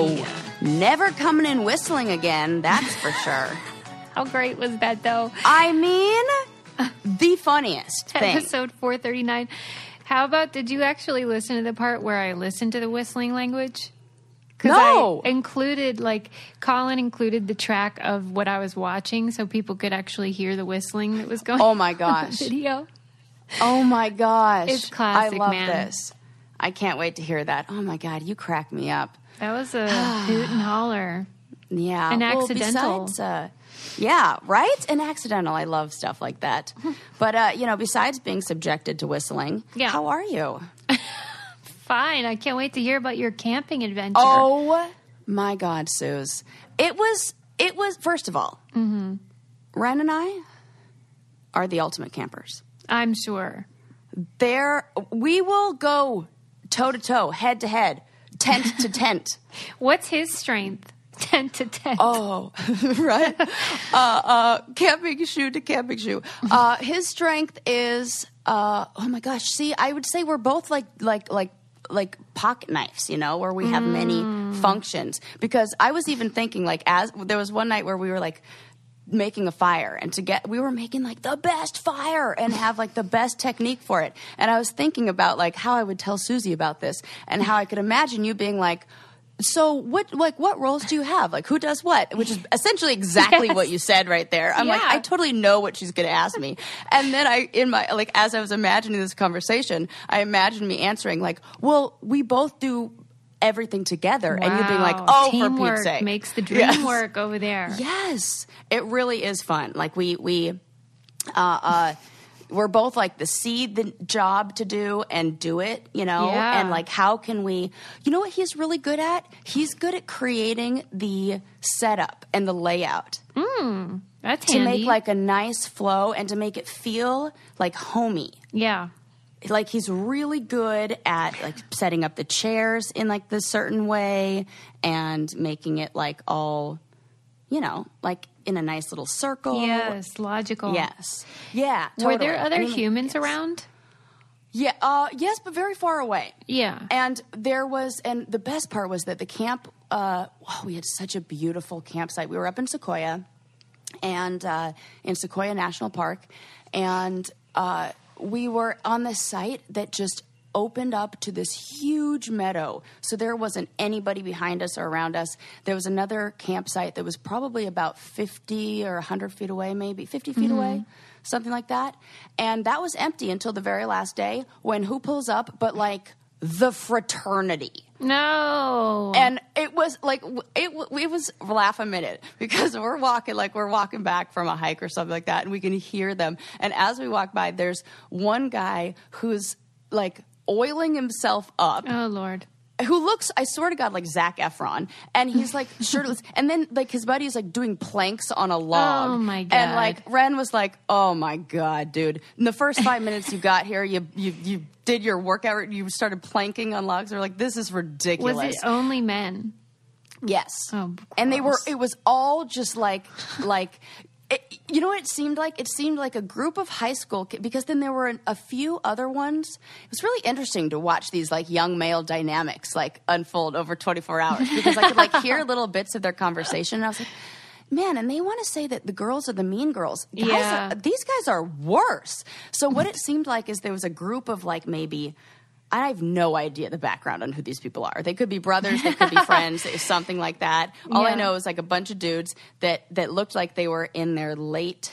Yeah. No. Never coming in whistling again, that's for sure. How great was that, though? I mean, the funniest thing. Episode 439. How about, did you actually listen to the part where I listened to the whistling language? No. I included, like, Colin included the track of what I was watching so people could actually hear the whistling that was going Oh my gosh. video. Oh my gosh. It's classic, I love man. this. I can't wait to hear that. Oh my God, you crack me up. That was a hoot and holler. Yeah. An Well, accidental. besides, uh, yeah, right? An accidental. I love stuff like that. but, uh, you know, besides being subjected to whistling, Yeah. how are you? Fine. I can't wait to hear about your camping adventure. Oh my God, Suze. It was, it was, first of all, Mm-hmm. Ren and I are the ultimate campers. I'm sure. There, we will go toe to toe, head to head, tent to tent. What's his strength? 10 to 10. Oh, right. uh, uh, camping shoe to camping shoe. Uh, his strength is, uh, oh my gosh. See, I would say we're both like, like, like, like pocket knives, you know, where we have many functions. Because I was even thinking, like, as there was one night where we were like making a fire, and to get, we were making like the best fire and have like the best technique for it. And I was thinking about like how I would tell Susie about this and how I could imagine you being like, so what like what roles do you have? Like who does what? Which is essentially exactly Yes. what you said right there. I'm like i totally know what she's going to ask me. And then i in my like as i was imagining this conversation i imagined me answering like well we both do everything together and you being like Wow. oh for Teamwork pete's sake makes the dream Yes. work over there. Yes, it really is fun. Like we we uh, uh, we're both like the see the job to do and do it, you know. Yeah. And like, how can we? You know what he's really good at? He's good at creating the setup and the layout That's to handy. make like a nice flow and to make it feel like homey yeah. Like he's really good at like setting up the chairs in like the certain way and making it like all you know like in a nice little circle. Yes, logical. yes. Yeah Were there other I mean, humans around? yeah uh yes but very far away. Yeah. and there was and the best part was that the camp uh wow, we had such a beautiful campsite. We were up in sequoia and uh, in Sequoia National Park, and uh, we were on this site that just opened up to this huge meadow. So there wasn't anybody behind us or around us. There was another campsite that was probably about 50 or 100 feet away, maybe 50 feet mm-hmm. away, something like that. And that was empty until the very last day when who pulls up but like the fraternity. no. And it was like it, it was laugh a minute because we're walking like we're walking back from a hike or something like that, and we can hear them. And as we walk by, there's one guy who's like oiling himself up oh, Lord. Who looks, I swear to God, like Zac Efron, and he's like shirtless, and then like his buddy is like doing planks on a log. Oh, my god! And like Ren was like, "Oh my God, dude!" In the first five minutes you got here, you you you did your workout, you started planking on logs. They're like, "This is ridiculous." Was it only men? Yes. Oh, and they were. It was all just like like. It, you know what it seemed like? It seemed like a group of high school ki- because then there were an, a few other ones. It was really interesting to watch these like young male dynamics like unfold over 24 hours because I could like hear little bits of their conversation and I was like, man, and they want to say that the girls are the mean girls. Guys Yeah. are, these guys are worse. So what it seemed like is there was a group of like maybe I have no idea the background on who these people are. They could be brothers, they could be friends, something like that. All I know is like a bunch of dudes that that looked like they were in their late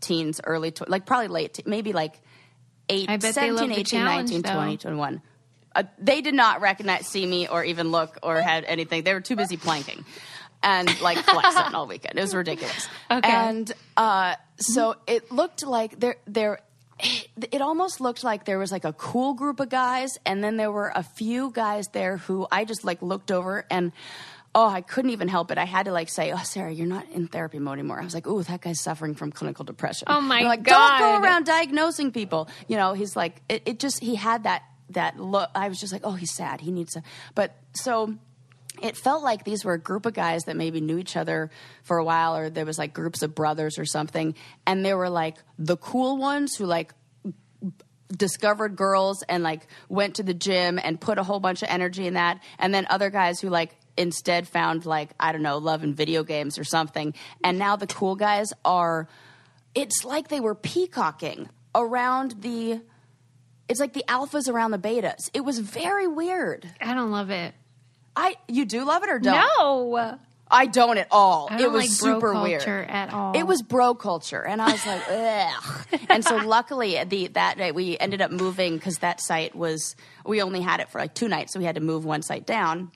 teens, early tw- like probably late, te- maybe like eight, they 17, 18, 19, though. 20, 21. Uh, they did not recognize, see me, or even look, or had anything. They were too busy planking and like flexing all weekend. It was ridiculous. Okay. And uh, so it looked like there, there. It almost looked like there was like a cool group of guys, and then there were a few guys there who I just like looked over and. Oh, I couldn't even help it. I had to like say, "Oh, Sarah, you're not in therapy mode anymore." I was like, "Ooh, that guy's suffering from clinical depression." Oh, my like, God. Don't go around diagnosing people. You know, he's like, it, it just he had that that look. I was just like, oh, he's sad. He needs to. But so it felt like these were a group of guys that maybe knew each other for a while, or there was like groups of brothers or something, and they were like the cool ones who like discovered girls and like went to the gym and put a whole bunch of energy in that and then other guys who like instead found like i don't know love in video games or something. And now the cool guys are it's like they were peacocking around the it's like the alphas around the betas. It was very weird. I don't love it. I you do love it or don't No, i don't at all I it don't was like super weird at all. it was bro culture, and I was like, ugh. And so, luckily, the that night we ended up moving because that site was we only had it for like two nights, so we had to move one site down.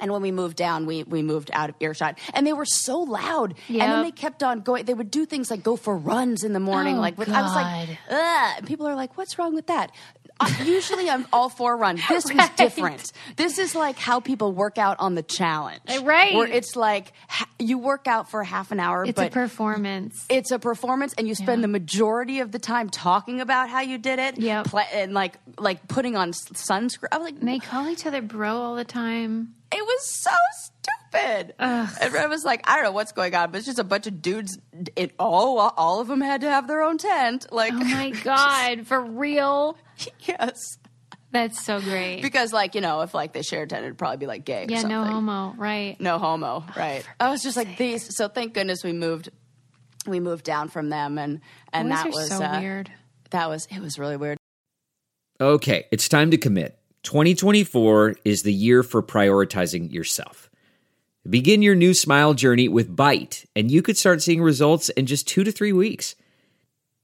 And when we moved down, we we moved out of earshot, and they were so loud. And then they kept on going. They would do things like go for runs in the morning. Oh, like with, I was like, ugh. And people are like, "What's wrong with that?" Uh, usually, I'm all for run. This was different. This is like how people work out on the challenge, Right. Where it's like you work out for half an hour, It's a performance. it's a performance and you spend Yeah. the majority of the time talking about how you did it pla- and like like putting on sunscreen i was like And they call each other bro all the time. it was so stupid Ugh. and I was like i don't know what's going on but it's just a bunch of dudes it all all of them had to have their own tent like Oh my god, for real? yes That's so great. because like you know if like they shared tent it'd probably be like gay or yeah, no homo, right? no homo right i was just like these so thank goodness we moved we moved down from them and and Boys that was so uh, weird. that was it was really weird Okay, it's time to commit. 2024 is the year for prioritizing yourself. Begin your new smile journey with Byte, and you could start seeing results in just two to three weeks.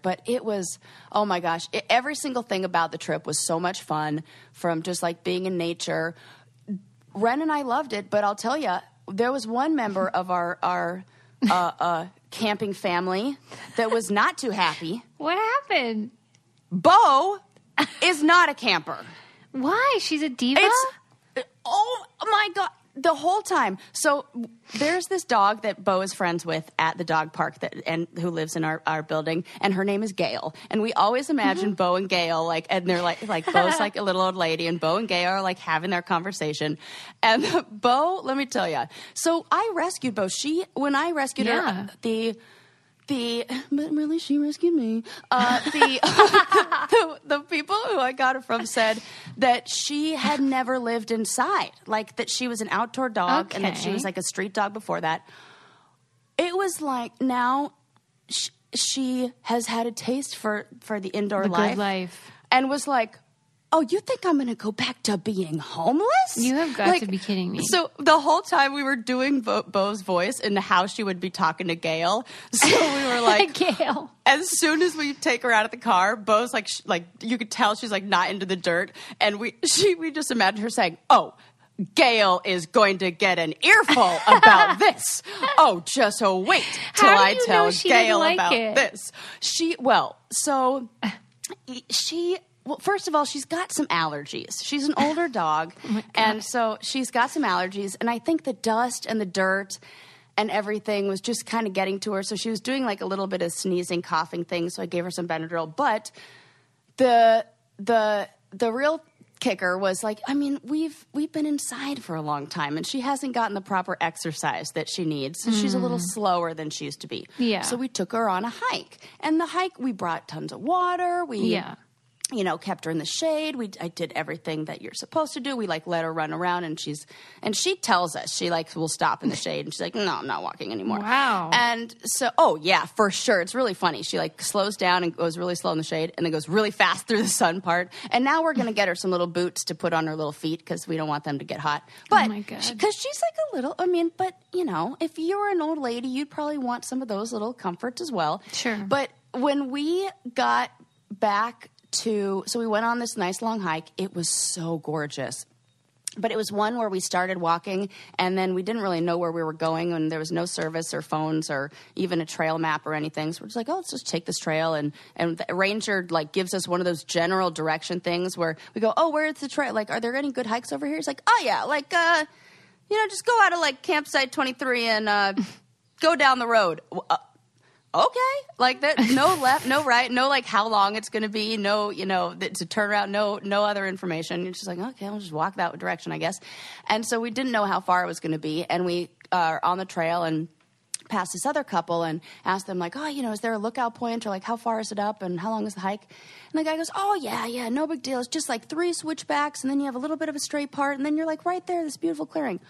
But it was oh my gosh it, every single thing about the trip was so much fun from just like being in nature ren and i loved it but i'll tell you there was one member of our our uh, uh, camping family that was not too happy What happened? bo is not a camper Why? She's a diva? it's oh my god the whole time. So there's this dog that bo is friends with at the dog park that and who lives in our, our building and her name is gail. And we always imagine bo and gail like and they're like like bo's like a little old lady and bo and gail are like having their conversation. And bo let me tell you so i rescued bo. She when i rescued her the the but really she rescued me. Uh, the, the the people who I got her from said that she had never lived inside, like that she was an outdoor dog and that she was like a street dog before that. It was like now sh- she has had a taste for for the indoor The life, life. and was like. Oh, you think I'm going to go back to being homeless? You have got to be kidding me. So the whole time we were doing Bo- Bo's voice and how she would be talking to Gail, so we were like, Gail. as soon as we take her out of the car, Bo's like, sh- like you could tell she's like not into the dirt, and we she we just imagine her saying, "Oh, Gail is going to get an earful about this. Oh, just so wait till I tell know she didn't Gail like about it? this." She well, so she well first of all she's got some allergies she's an older dog oh and so she's got some allergies and i think the dust and the dirt and everything was just kind of getting to her so she was doing like a little bit of sneezing coughing thing so i gave her some benadryl but the the the real kicker was like i mean we've we've been inside for a long time and she hasn't gotten the proper exercise that she needs so she's a little mm. slower than she used to be Yeah. so we took her on a hike and the hike we brought tons of water we Yeah. You know kept her in the shade. We i did everything that you're supposed to do. We like let her run around and she's and she tells us she like will stop in the shade and she's like no i'm not walking anymore. Wow. and so oh yeah for sure it's really funny. She like slows down and goes really slow in the shade and then goes really fast through the sun part. And now we're gonna get her some little boots to put on her little feet because we don't want them to get hot. Oh but Oh my God. because she's like a little i mean but you know if you were an old lady you'd probably want some of those little comforts as well. Sure. but when we got back to, so we went on this nice long hike. It was so gorgeous. but it was one where we started walking and then we didn't really know where we were going and there was no service or phones or even a trail map or anything so we're just like oh let's just take this trail and and the ranger like gives us one of those general direction things where we go oh where's the trail like are there any good hikes over here he's like oh yeah like uh you know just go out of like campsite 23 and uh go down the road uh, okay. Like that no left no right no like how long it's going to be no you know to turn around no no other information. You're just like okay i'll just walk that direction i guess. And so we didn't know how far it was going to be and we are on the trail and passed this other couple and asked them like oh you know is there a lookout point or like how far is it up and how long is the hike? And the guy goes oh yeah yeah no big deal. It's just like three switchbacks and then you have a little bit of a straight part and then you're like right there this beautiful clearing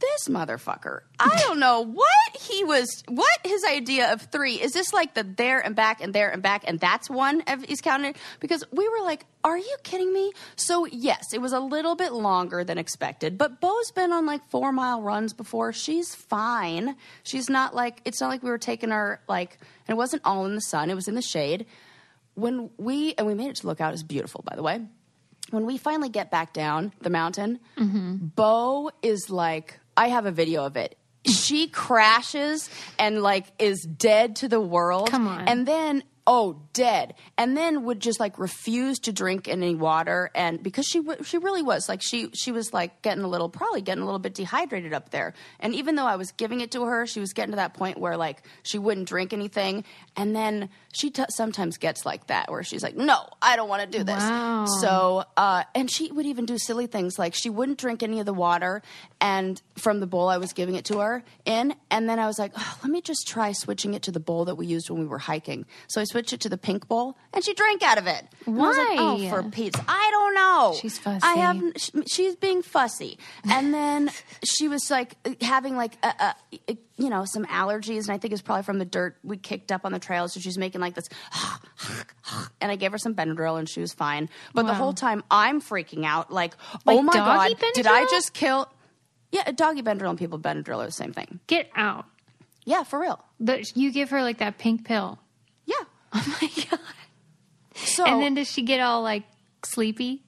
this motherfucker. I don't know what he was, what his idea of three is. This like the there and back and there and back, and that's one of he's counted because we were like, are you kidding me? So yes, it was a little bit longer than expected, but Bo's been on like four mile runs before. She's fine. She's not like it's not like we were taking her like, and it wasn't all in the sun. It was in the shade. When we and we made it to look out, it's beautiful, by the way. When we finally get back down the mountain, mm-hmm. Bo is like I have a video of it. She crashes and like is dead to the world. Come on. And then oh, dead. And then would just like refuse to drink any water and because she w- she really was like she she was like getting a little probably getting a little bit dehydrated up there. And even though I was giving it to her, she was getting to that point where like she wouldn't drink anything. And then she t- sometimes gets like that where she's like, "No, I don't want to do this." Wow. So, uh, and she would even do silly things like she wouldn't drink any of the water and from the bowl I was giving it to her in. And then I was like, oh, let me just try switching it to the bowl that we used when we were hiking. So I switched it to the pink bowl and she drank out of it. Was like, Why? oh, for Pete's, I don't know. She's fussy. I have, she's being fussy. And then she was like having like, a, a, you know, some allergies. And I think it's probably from the dirt we kicked up on the trail. So she's making like this, and I gave her some Benadryl and she was fine. But the whole time I'm freaking out, like, Like oh my God, did I just kill? Yeah, a doggy Benadryl and people Benadryl are the same thing. Get out. Yeah, for real. But you give her like that pink pill. Yeah. Oh my god. So And then does she get all like sleepy?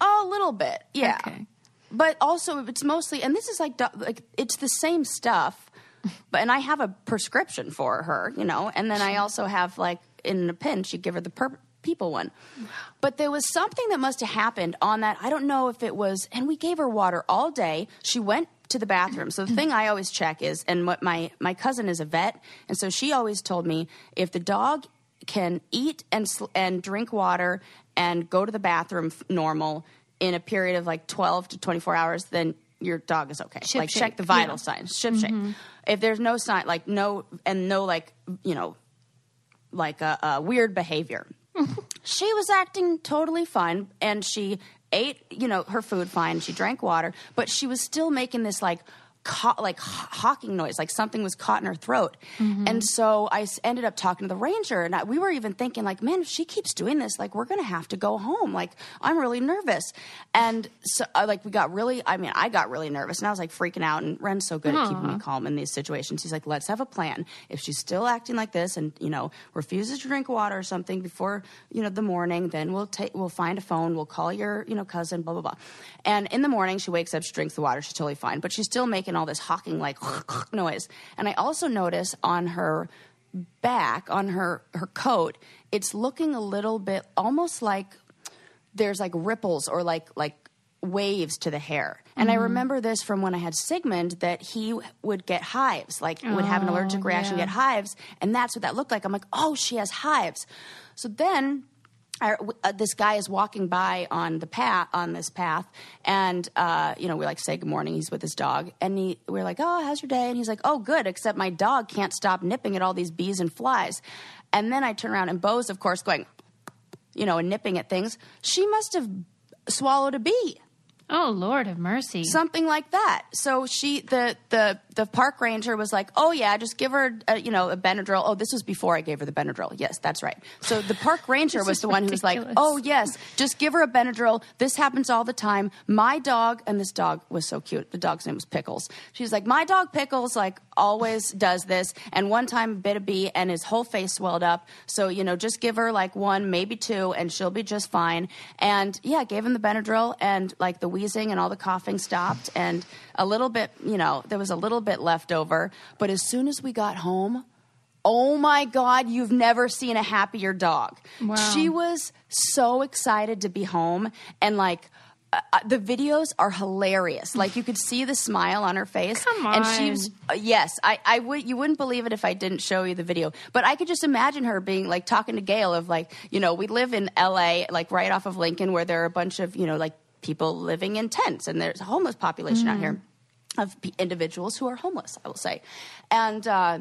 a little bit, yeah. Okay. But also, it's mostly, and this is like, like it's the same stuff. But and I have a prescription for her, you know, and then I also have like in a pinch, you give her the per- people one. But there was something that must have happened on that. I don't know if it was, and we gave her water all day. She went to the bathroom. So the thing I always check is, and what my my cousin is a vet, and so she always told me if the dog can eat and sl- and drink water and go to the bathroom f- normal in a period of like 12 to 24 hours then your dog is okay. Ship like check the vital yeah. signs. Ship shape. Mm-hmm. If there's no sign like no and no like you know like a, a weird behavior. She was acting totally fine and she ate you know her food fine. She drank water but she was still making this like ca- like hawking noise like something was caught in her throat. And so I ended up talking to the ranger and I, we were even thinking like man if she keeps doing this like we're gonna have to go home. Like i'm really nervous. And so uh, like we got really i mean i got really nervous and i was like freaking out and ren's so good at keeping me calm in these situations. He's like let's have a plan. If she's still acting like this and you know refuses to drink water or something before you know the morning then we'll take we'll find a phone we'll call your you know cousin blah blah blah. And in the morning she wakes up she drinks the water she's totally fine but she's still making all this hawking like noise and i also notice on her back on her her coat it's looking a little bit almost like there's like ripples or like like waves to the hair. And I mm-hmm. remember this from when I had Sigmund that he would get hives, like would have an Oh, allergic reaction, yeah. get hives, and that's what that looked like. I'm like, oh, she has hives. So then. I, uh, this guy is walking by on the path on this path, and uh, you know we like say good morning. He's with his dog, and he, we're like, "Oh, how's your day?" And he's like, "Oh, good." Except my dog can't stop nipping at all these bees and flies. And then I turn around, and Bo's, of course, going, you know, and nipping at things. She must have swallowed a bee, Oh Lord have mercy. something like that. So she, the the the park ranger was like, "Oh yeah, just give her, a, you know, a Benadryl." Oh, this was before I gave her the Benadryl. Yes, that's right. So the park ranger was the one who was like, "Oh yes, just give her a Benadryl. This happens all the time." My dog, and this dog was so cute. The dog's name was Pickles. She's like, "My dog Pickles like always does this." And one time bit a bee, and his whole face swelled up. So you know, just give her like one, maybe two, and she'll be just fine. And yeah, gave him the Benadryl, and like the wheezing and all the coughing stopped, and a little bit, you know, there was a little bit left over. But as soon as we got home, oh my God, you've never seen a happier dog. Wow. She was so excited to be home, and like. Uh, uh, the videos are hilarious. Like you could see the smile on her face, Come and she was uh, yes, I, I would. You wouldn't believe it if I didn't show you the video. But I could just imagine her being like talking to Gail of like, you know, we live in L.A. like right off of Lincoln, where there are a bunch of you know like people living in tents, and there's a homeless population out here of individuals who are homeless. I will say, and. Uh,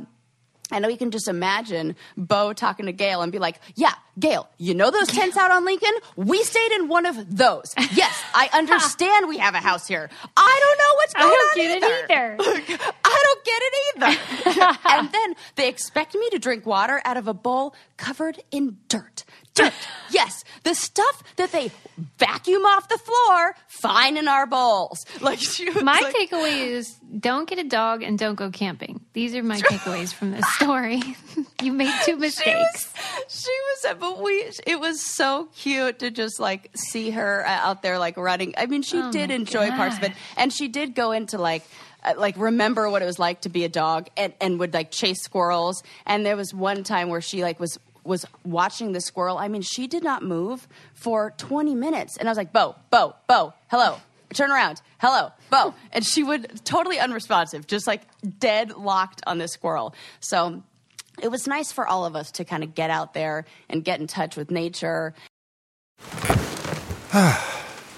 I know you can just imagine Bo talking to Gail and be like, Yeah, Gail, you know those tents out on Lincoln? We stayed in one of those. Yes, I understand we have a house here. I don't know what's I going don't on get it either. I don't get it either. and then they expect me to drink water out of a bowl covered in dirt. Dirt. Yes, the stuff that they vacuum off the floor, fine in our bowls. Like she was My like, takeaway is don't get a dog and don't go camping. These are my takeaways from this story. you made two she mistakes. was, she was, but we, it was so cute to just like see her uh, out there like running. I mean, she Oh did enjoy parts of it, God. And she did go into like. uh, Like remember what it was like to be a dog, and, and would like chase squirrels. And there was one time where she like was was watching the squirrel. I mean, she did not move for twenty minutes, and I was like, "Bo, Bo, Bo, hello, turn around, hello, Bo," and she would totally unresponsive, just like dead locked on this squirrel. So it was nice for all of us to kind of get out there and get in touch with nature.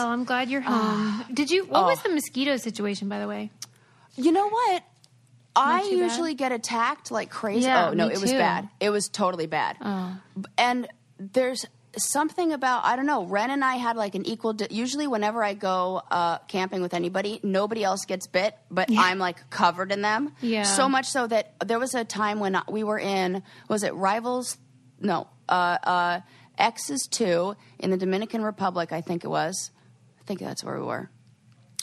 Oh, I'm glad you're home. Did you? What was the mosquito situation, by the way? You know what? I too bad? usually get attacked like crazy. Yeah, oh no, it was bad. It was totally bad. Oh. And there's something about I don't know. Ren and I had like an equal. Di- usually, whenever I go uh, camping with anybody, nobody else gets bit, but I'm like covered in them. Yeah. So much so that there was a time when we were in was it Rivals? No, uh, uh, Exes two in the Dominican Republic. I think it was. I think that's where we were.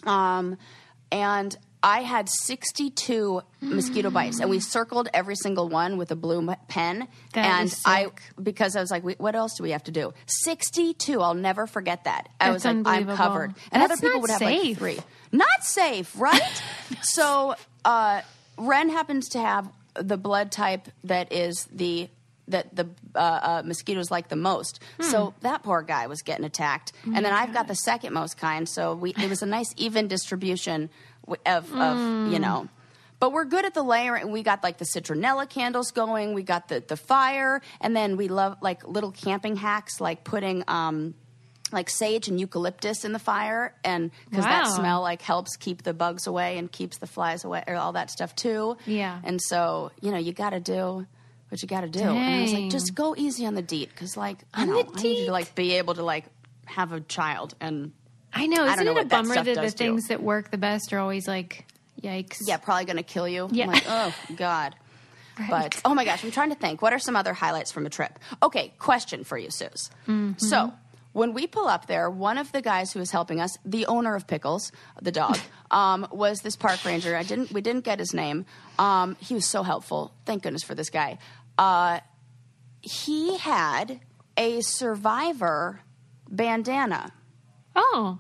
Um, and I had 62 mosquito bites, and we circled every single one with a blue pen. That and I, because I was like, what else do we have to do? 62. I'll never forget that. I That's was like, I'm covered. And That's other people would have like three. Not safe, right? so, uh, Ren happens to have the blood type that is the that the uh, uh, mosquitoes like the most. Hmm. So that poor guy was getting attacked, Oh and then I've got the second most kind. So we it was a nice even distribution of, Hmm. of you know. But we're good at the layering. We got like the citronella candles going. We got the the fire, and then we love like little camping hacks, like putting um, like sage and eucalyptus in the fire, and because that smell like helps keep the bugs away and keeps the flies away, or all that stuff too. Yeah. And so you know you got to do what you got to do. And I was like, just go easy on the deet, because like I know the I need you to like be able to like have a child and I know. I Isn't know it a what that bummer that the things that work the best are always like, yikes? yeah, probably going to kill you. Yeah. I'm like, oh God. But oh my gosh, I'm trying to think. What are some other highlights from a trip? Okay, question for you, Suze. Mm-hmm. So when we pull up there, one of the guys who was helping us, the owner of Pickles, the dog, um, was this park ranger. I didn't, we didn't get his name. Um, he was so helpful. Thank goodness for this guy. Uh, he had a survivor bandana. Oh,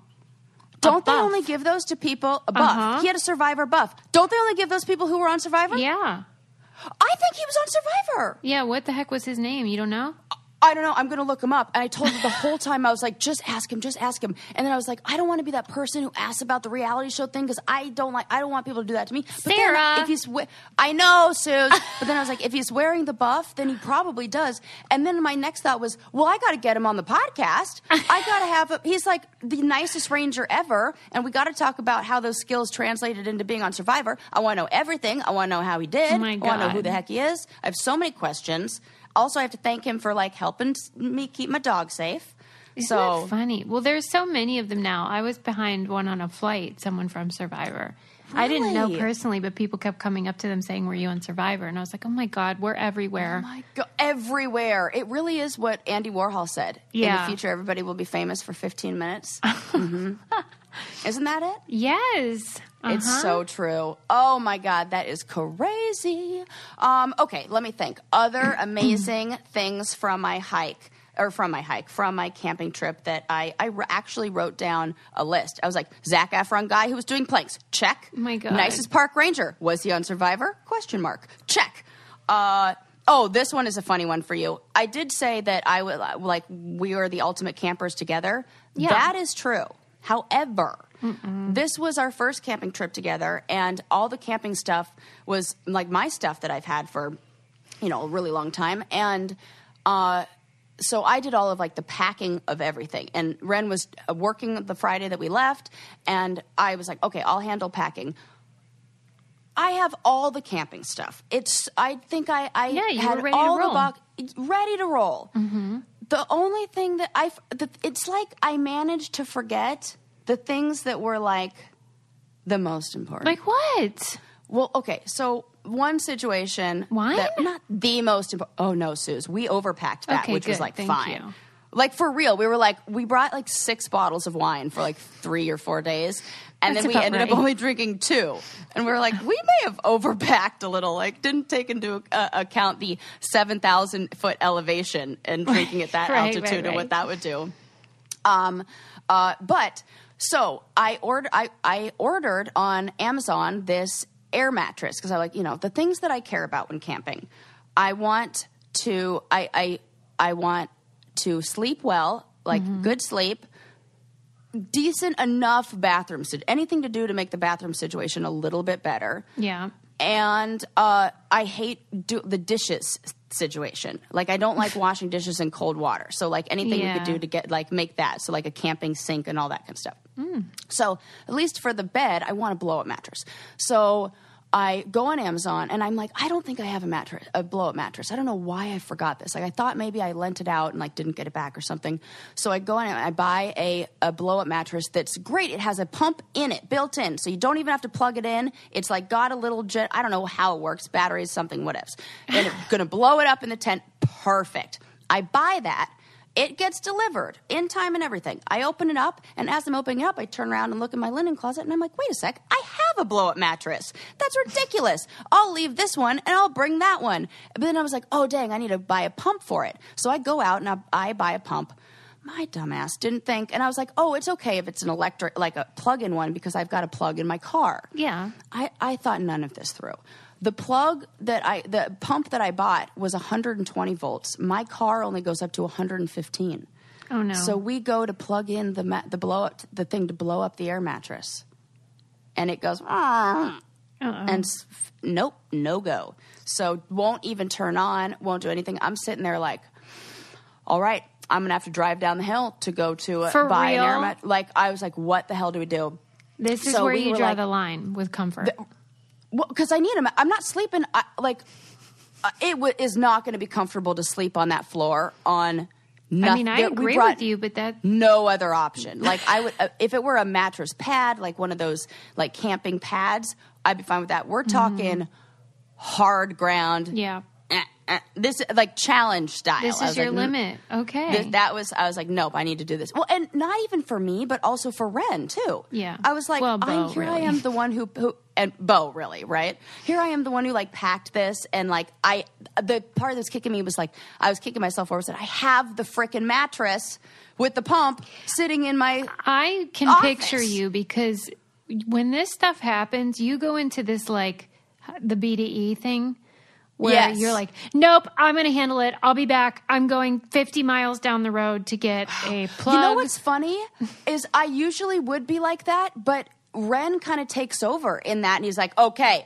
Don't they buff. only give those to people a buff? Uh-huh. He had a survivor buff. Don't they only give those people who were on Survivor? yeah. I think he was on Survivor. Yeah, what the heck was his name? You don't know? I don't know. I'm going to look him up. And I told him the whole time, I was like, just ask him, just ask him. And then I was like, I don't want to be that person who asks about the reality show thing because I don't like, I don't want people to do that to me. But Sarah. then if he's, we- I know, Suze. but then I was like, if he's wearing the buff, then he probably does. And then my next thought was, well, I got to get him on the podcast. I got to have, a, he's like the nicest ranger ever. And we got to talk about how those skills translated into being on Survivor. I want to know everything. I want to know how he did. Oh my I want to know who the heck he is. I have so many questions. Also, I have to thank him for like helping me keep my dog safe. Isn't so that funny? Well, there's so many of them now. I was behind one on a flight, someone from Survivor. I didn't know personally, but people kept coming up to them saying, Were you on Survivor? And I was like, Oh my God, we're everywhere. my God, everywhere. It really is what Andy Warhol said. In Yeah. the future, everybody will be famous for 15 minutes. Mhm. Isn't that it? yes. It's Uh-huh. so true. Oh my God, that is crazy. Um, okay, let me think. Other amazing things from my hike, or from my hike, from my camping trip that I, I actually wrote down a list. I was like, Zac Efron guy who was doing planks, check. Oh my God. Nicest park ranger. Was he on Survivor? Question mark. Check. Uh, oh, this one is a funny one for you. I did say that I would like we are the ultimate campers together. Yeah. That is true. However, this was our first camping trip together, and all the camping stuff was like my stuff that I've had for, you know, a really long time. And uh, so I did all of like the packing of everything. And Ren was uh, working the Friday that we left, and I was like, okay, I'll handle packing. I have all the camping stuff. It's I think I I Yeah, you had were ready to all roll. the box ready to roll. The only thing that I it's like I managed to forget the things that were like the most important. Like what? well, okay, so one situation Wine? that not the most important. Oh no, Suze, we overpacked that, Okay, which was like Thank fine. you. Like for real, we were like we brought like six bottles of wine for like three or four days, and That's then we ended right. up only drinking two. And we were like, we may have overpacked a little. Like didn't take into uh, account the seven thousand foot elevation and drinking at that Right, altitude right, and what that would do. Um, uh, but so I ordered. I, I ordered on Amazon this air mattress because I like you know the things that I care about when camping. I want to. I I I want to sleep well, like Mm-hmm. good sleep. Decent enough bathroom, anything to do to make the bathroom situation a little bit better Yeah. and uh, I hate do- the dishes situation. Like I don't like washing dishes in cold water. So like anything we could do to get like make that. So like a camping sink and all that kind of stuff. Mm. So at least for the bed, I want a blow up mattress. So I go on Amazon and I'm like, I don't think I have a mattress, a blow up mattress. I don't know why I forgot this. Like I thought maybe I lent it out and like didn't get it back or something. So I go in and I buy a, a blow up mattress that's great. It has a pump in it, built in. So you don't even have to plug it in. It's like got a little jet. I don't know how it works, batteries, something, whatevs. And it's gonna blow it up in the tent. Perfect. I buy that. It gets delivered in time and everything. I open it up, and as I'm opening it up, I turn around and look in my linen closet, and I'm like, wait a sec, I have a blow up mattress. That's ridiculous. I'll leave this one and I'll bring that one. But then I was like, oh, dang, I need to buy a pump for it. So I go out and I, I buy a pump. My dumbass didn't think, and I was like, oh, it's okay if it's an electric, like a plug in one, because I've got a plug in my car. Yeah. I, I thought none of this through. The plug that I, the pump that I bought was 120 volts. My car only goes up to 115. Oh no. So we go to plug in the ma- the blow up the thing to blow up the air mattress, and it goes "Ah." and f- nope, no go. So won't even turn on, won't do anything. I'm sitting there like, all right, I'm gonna have to drive down the hill to go to uh, For buy an air real? mat. Like I was like, what the hell do we do? this is so where we you were draw like- the line with comfort. Well, because I need a. ma- I'm not sleeping. I, like, uh, it w- is not going to be comfortable to sleep on that floor on. Nothing. I mean, I agree with you, but that No other option. Like I would, uh, if it were a mattress pad, like one of those like camping pads, I'd be fine with that. We're talking hard ground. yeah. Eh, this like challenge style. This is was your like, mm, limit. Okay. Th- that was I was like, nope, I need to do this. Well, and not even for me, but also for Ren too. Yeah. I was like, Well, I'm Bo, here. I am the one who who and Bo really right here. I am the one who like packed this and like I the part that's kicking me was like I was kicking myself over was that I have the freaking mattress with the pump sitting in my I can office. picture you because when this stuff happens, you go into this like the BDE thing where Yes. you're like, nope, I'm going to handle it. I'll be back. I'm going 50 miles down the road to get a plug. You know what's funny is I usually would be like that, but Ren kind of takes over in that, and he's like, "Okay,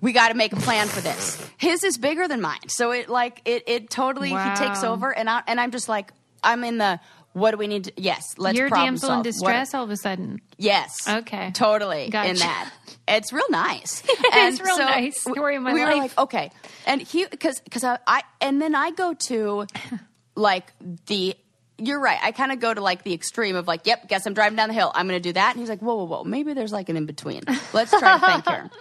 we got to make a plan for this." His is bigger than mine, so it like it it totally he takes over, and I and I'm just like I'm in the what do we need to yes let's You're problem damsel in solve. What- distress all of a sudden. Yes. Okay. Totally Gotcha. in that. It's real nice. It and is real so nice. Story of my we were like, okay. And he, because, because I, I, and then I go to like the, you're right. I kind of go to like the extreme of like, yep, guess I'm driving down the hill. I'm going to do that. And he's like, whoa, whoa, whoa. Maybe there's like an in between. Let's try to think here.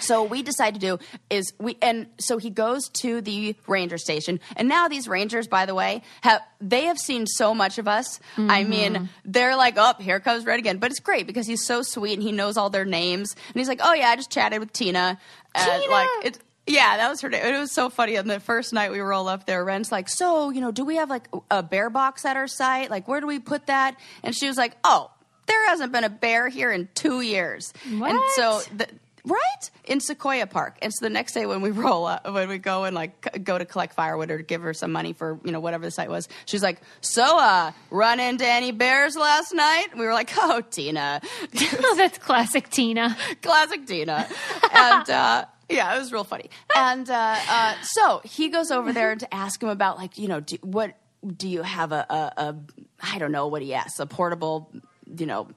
So what we decide to do is we and so he goes to the ranger station and now these rangers by the way have they have seen so much of us. I mm-hmm. mean, they're like, "Oh, here comes Ren again." But it's great because he's so sweet and he knows all their names. And he's like, "Oh yeah, I just chatted with Tina." And Tina! like it's yeah, that was her name. It was so funny. On the first night we roll up there, Ren's like, "So, you know, do we have like a bear box at our site? Like, where do we put that?" And she was like, "Oh, there hasn't been a bear here in two years." And What? so the, right in Sequoia Park. And so the next day when we roll up, when we go and like go to collect firewood or to give her some money for you know whatever the site was, she's like, "So, uh, run into any bears last night?" We were like, "Oh, Tina, oh, that's classic Tina. classic Tina," and. uh yeah, it was real funny. And uh, uh, so he goes over there to ask him about, like, you know, do, what do you have a, a, a, I don't know what he asks, a portable, you know,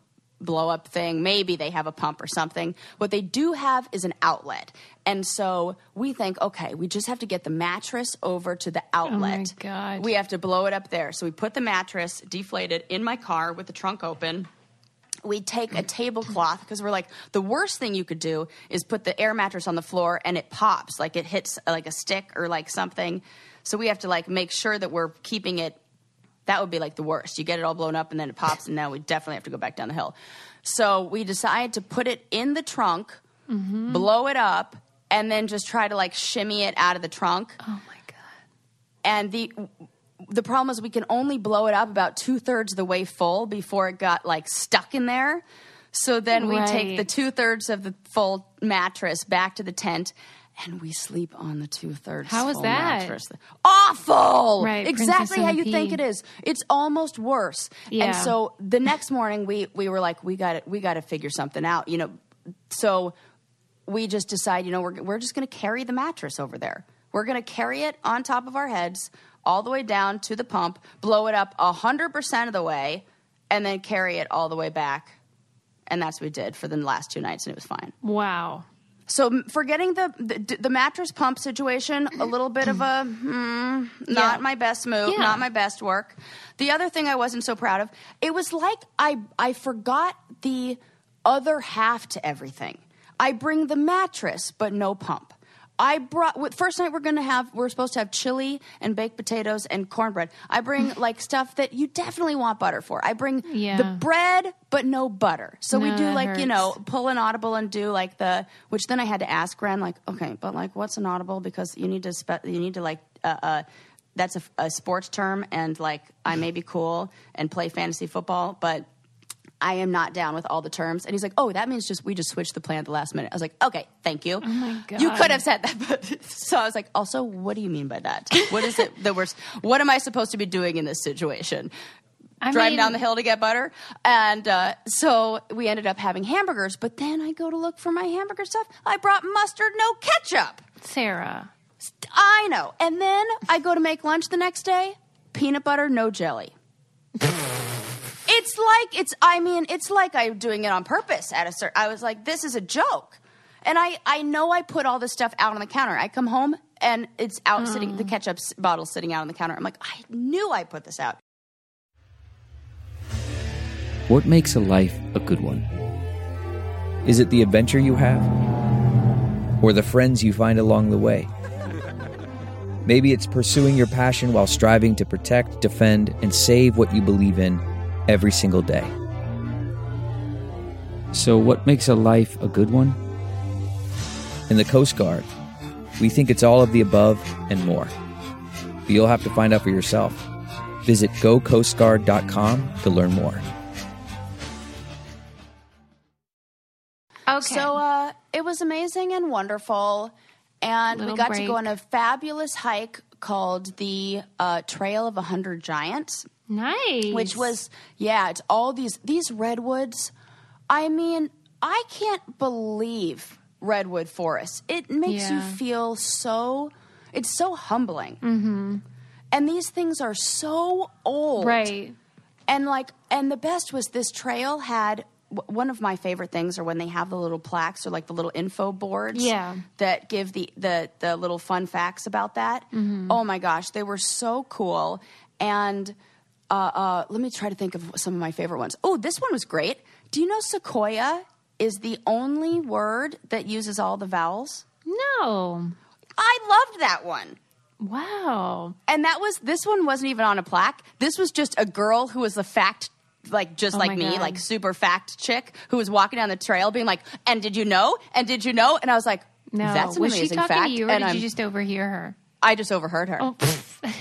blow up thing. Maybe they have a pump or something. What they do have is an outlet. And so we think, okay, we just have to get the mattress over to the outlet. Oh my God. We have to blow it up there. So we put the mattress deflated in my car with the trunk open we take a tablecloth because we're like the worst thing you could do is put the air mattress on the floor and it pops like it hits like a stick or like something. So we have to like make sure that we're keeping it that would be like the worst. You get it all blown up and then it pops and now we definitely have to go back down the hill. So we decide to put it in the trunk mm-hmm. blow it up and then just try to like shimmy it out of the trunk. Oh my God. and the the problem is we can only blow it up about two thirds of the way full before it got like stuck in there. So then we take the two thirds of the full mattress back to the tent. And we sleep on the two thirds. How was that? Mattress. Awful. Right, Exactly how you think it is. It's almost worse. Yeah. And so the next morning we we were like, we got to we got to figure something out. You know, so we just decide, you know, we're, we're just going to carry the mattress over there. We're going to carry it on top of our heads all the way down to the pump, blow it up 100% of the way, and then carry it all the way back. And that's what we did for the last two nights, and it was fine. Wow. So, forgetting the, the the mattress pump situation, a little bit of a hmm, not Yeah. my best move, Yeah. not my best work. The other thing I wasn't so proud of, it was like I I forgot the other half to everything. I bring the mattress, but no pump. I brought first night we're going to have we're supposed to have chili and baked potatoes and cornbread. I bring like stuff that you definitely want butter for. I bring Yeah. the bread but no butter. So we do like you know pull an audible and do like the which then I had to ask Ren like okay but like what's an audible because you need to spe- you need to like uh, uh that's a, a sports term and like I may be cool and play fantasy football but I am not down with all the terms and he's like oh that means just we just switched the plan at the last minute I was like okay thank you oh my you could have said that but so I was like also what do you mean by that what is it that we're what am I supposed to be doing in this situation I driving mean, down the hill to get butter. And uh, so we ended up having hamburgers. But then I go to look for my hamburger stuff. I brought mustard, no ketchup. Sarah. I know. And then I go to make lunch the next day peanut butter, no jelly. it's like, it's, I mean, it's like I'm doing it on purpose at a certain, I was like, this is a joke. And I, I know I put all this stuff out on the counter. I come home and it's out sitting, the mm. ketchup bottle sitting out on the counter. I'm like, I knew I put this out. What makes a life a good one? Is it the adventure you have? Or the friends you find along the way? Maybe it's pursuing your passion while striving to protect, defend, and save what you believe in every single day. So, what makes a life a good one? In the Coast Guard, we think it's all of the above and more. But you'll have to find out for yourself. Visit gocoastguard.com to learn more. Okay. So uh, it was amazing and wonderful, and we Little got to go on a fabulous hike called the uh, Trail of a Hundred Giants, nice. which was yeah, it's all these these redwoods. I mean, I can't believe redwood forests. It makes you feel so. It's so humbling. Mm-hmm. And these things are so old, right. and like and the best was this trail had one of my favorite things are when they have the little plaques or like the little info boards Yeah. that give the the the little fun facts about that oh my gosh they were so cool and uh, uh, let me try to think of some of my favorite ones oh this one was great do you know sequoia is the only word that uses all the vowels No. i loved that one Wow. and that was this one wasn't even on a plaque. This was just a girl who was a fact like just Oh like me, God. like super fact chick who was walking down the trail being like, "And did you know? And did you know?" And I was like, No. that's an was she amazing talking fact." to you, or and did I'm- you just overhear her? I just overheard her. Oh.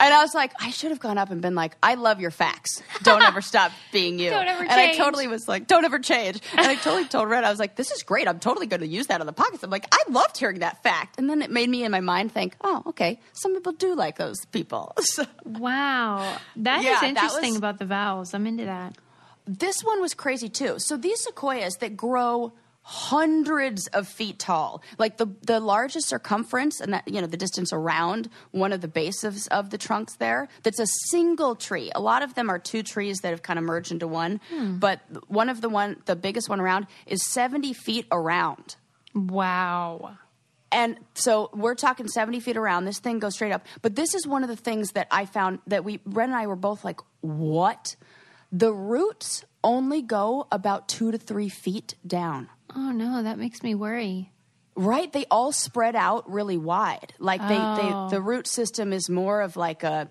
And I was like, I should have gone up and been like, I love your facts. Don't ever stop being you. Don't ever and I totally was like, don't ever change. And I totally told Red, I was like, this is great. I'm totally going to use that on the podcast. I'm like, I loved hearing that fact. And then it made me in my mind think, oh, okay, some people do like those people. So wow. That is Yeah, that interesting was- about the vowels. I'm into that. this one was crazy too. So these sequoias that grow hundreds of feet tall, like the the largest circumference and that you know the distance around one of the bases of the trunks there. That's a single tree. A lot of them are two trees that have kind of merged into one, hmm. but one of the one the biggest one around is seventy feet around. Wow. And so we're talking 70 feet around. This thing goes straight up. But this is one of the things that I found that we, Ren and I were both like, what? The roots only go about two to three feet down. Oh no, that makes me worry. Right? They all spread out really wide. Like they, Oh. they the root system is more of like a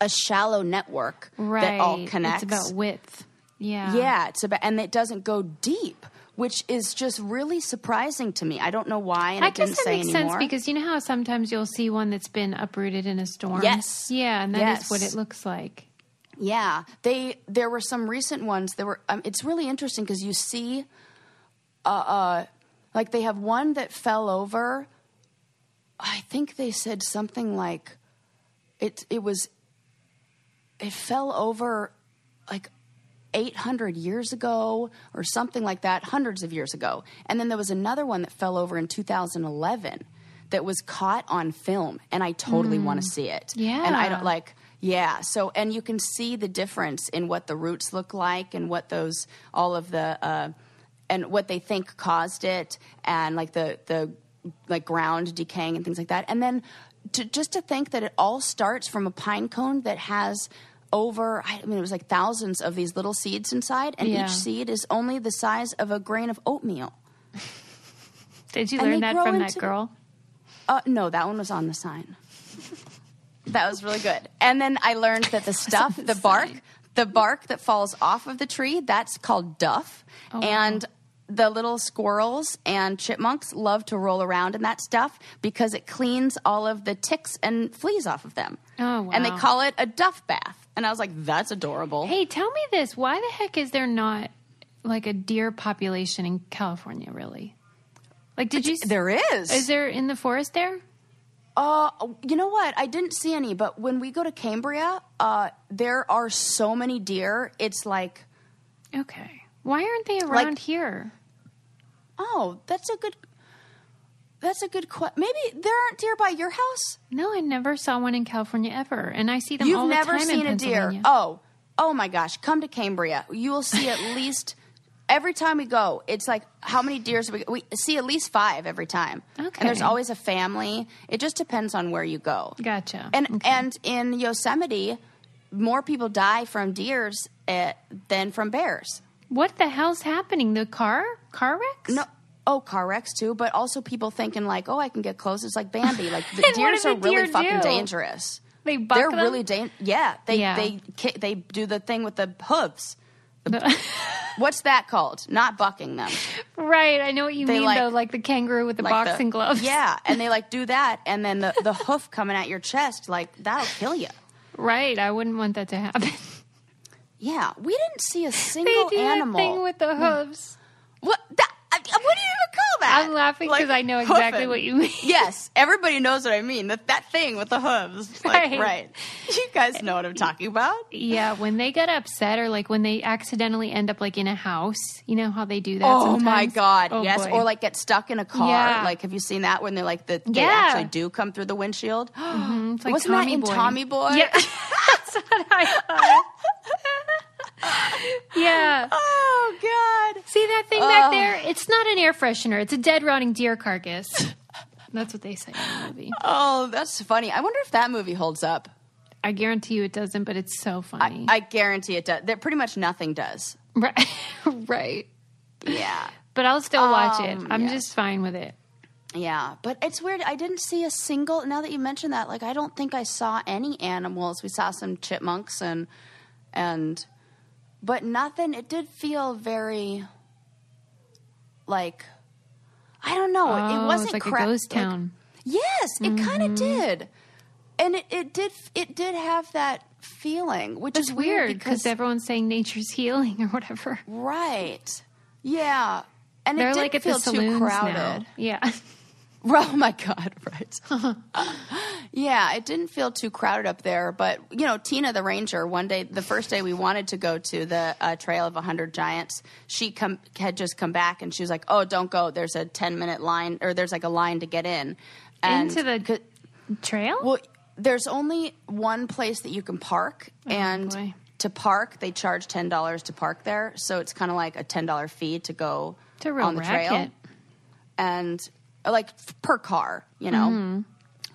a shallow network Right. that all connects. It's about width. Yeah. Yeah, it's about and it doesn't go deep, which is just really surprising to me. I don't know why, and I guess that makes anymore. sense because you know how sometimes you'll see one that's been uprooted in a storm. Yes. Yeah, and that is what it looks like. Yeah, they there were some recent ones. There were. Um, it's really interesting because you see, uh, uh, like they have one that fell over. I think they said something like, it. It was. It fell over, like. 800 years ago or something like that, hundreds of years ago. And then there was another one that fell over in 2011 that was caught on film, and I totally want to see it. Yeah. And I don't like, yeah. So, and you can see the difference in what the roots look like and what those, all of the, uh, and what they think caused it, and like the, the, like ground decaying and things like that. And then to, just to think that it all starts from a pine cone that has over, I mean, it was like thousands of these little seeds inside, and Yeah. each seed is only the size of a grain of oatmeal. Did you learn that from that girl? Uh, no, that one was on the sign. That was really good. And then I learned that the stuff, the bark, the bark that falls off of the tree, that's called duff. Oh, and the little squirrels and chipmunks love to roll around in that stuff because it cleans all of the ticks and fleas off of them. Oh, And they call it a duff bath. And I was like, that's adorable. Hey, tell me this. Why the heck is there not like a deer population in California, really? Like, did you? There is. Is there in the forest there? Uh, you know what? I didn't see any, but when we go to Cambria, uh, there are so many deer. It's like, Okay. Why aren't they around here? oh, that's a good. That's a good question. Maybe there aren't deer by your house. No, I never saw one in California ever, and I see them You've all the never time seen in a deer. Oh, oh my gosh! Come to Cambria. You will see at least every time we go. It's like how many deers we we see at least five every time. Okay. And there's always a family. It just depends on where you go. Gotcha. And Okay. and in Yosemite, more people die from deers uh, than from bears. What the hell's happening? The car car wrecks? No, Oh, car wrecks too, but also people thinking like, oh, I can get close. It's like Bambi. Like the deers are the really deer fucking do? dangerous. They buck They're them? really dangerous. Yeah, they Yeah. they they do the thing with the hooves. What's that called? Not bucking them. right. I know what you They mean like- though, like the kangaroo with the Like the- boxing gloves. Yeah, and they like do that, and then the the hoof coming at your chest, like that'll kill you. Right. I wouldn't want that to happen. Yeah, we didn't see a they single do animal. thing with the hmm. hooves. what? That, I- what do you even call that? I'm laughing Like, because I know exactly hoofing. what you mean. Yes, everybody knows what I mean. That that thing with the hooves. Like, Right. right. You guys know what I'm talking about. Yeah, when they get upset or like when they accidentally end up like in a house, you know how they do that. Oh my god, Oh, yes. boy. Or like get stuck in a car. Yeah. Like have you seen that when they like the they Yeah. actually do come through the windshield? Mm-hmm. It's like Wasn't Tommy that in Boy. Tommy Boy? Yeah, that's what I thought. yeah. Oh god. See that thing back there? It's not an air freshener. It's a dead rotting deer carcass. That's what they say in the movie. Oh, that's funny. I wonder if that movie holds up. I guarantee you it doesn't, but it's so funny. I guarantee it does. That pretty much nothing does. right. right. Yeah. But I'll still watch it. Um, I'm yes. just fine with it. Yeah, but it's weird. I didn't see a single. Now that you mention that, like I don't think I saw any animals. We saw some chipmunks and and, but nothing. It did feel very, like, I don't know. Oh, it wasn't like cra- a ghost like- town. yes, it kind Mm-hmm. of did, and it, it did. It did have that feeling, which It's is weird because everyone's saying nature's healing or whatever. right. Yeah, and They're it didn't like feel too crowded. now. Yeah. Oh my God, right. yeah, it didn't feel too crowded up there. But, you know, Tina the Ranger, one day, the first day we wanted to go to the uh, Trail of 100 Giants, she come, had just come back and she was like, oh, don't go. There's a 10 minute line, or there's like a line to get in. And Into the trail? well, there's only one place that you can park, and Oh, boy. to park, they charge ten dollars to park there. So it's kind of like a ten dollar fee to go It's a real on the trail, and like per car, you know. Mm-hmm.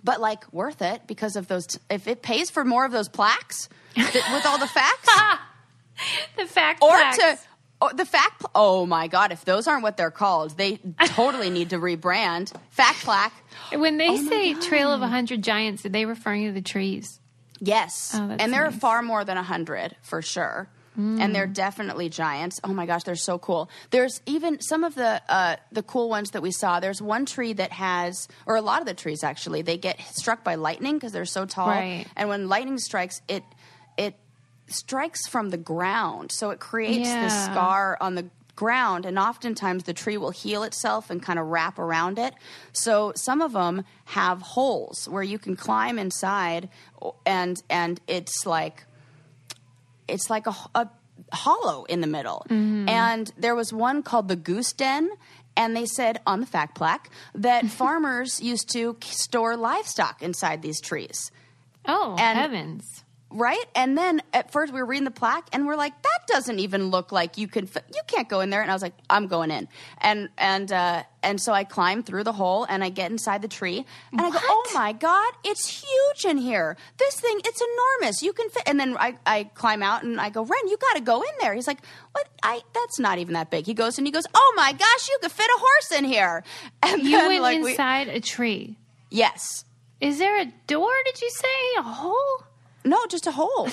But like worth it because of those. T- if it pays for more of those plaques that, with all the facts, the fact or plaques. to. Oh, the fact, pl- oh my God! If those aren't what they're called, they totally need to rebrand. Fact plaque, when Oh they say Trail of a Hundred Giants, are they referring to the trees? Yes. Oh, and there are far more than a 100 for sure. And they're definitely giants. Oh my gosh, they're so cool. There's even some of the uh, the cool ones that we saw. There's one tree that has, or a lot of the trees actually, they get struck by lightning because they're so tall. Right. And when lightning strikes, it it strikes from the ground, so it creates this scar on the ground and oftentimes the tree will heal itself and kind of wrap around it so some of them have holes where you can climb inside and and it's like it's like a, a hollow in the middle. Mm-hmm. And there was one called the goose den and they said on the fact plaque that farmers used to store livestock inside these trees. Oh And- heavens! Right? And then at first we were reading the plaque and we're like, that doesn't even look like you can, fit- you can't go in there. And I was like, I'm going in. And, and, uh, and so I climb through the hole and I get inside the tree and I go, oh my God, it's huge in here. This thing, it's enormous. You can fit. And then I, I climb out and I go, Ren, you got to go in there. He's like, what? I, that's not even that big. He goes and he goes, oh my gosh, you could fit a horse in here. And You then, went like, we- inside a tree. yes. Is there a door? Did you say a hole? No, just a hole.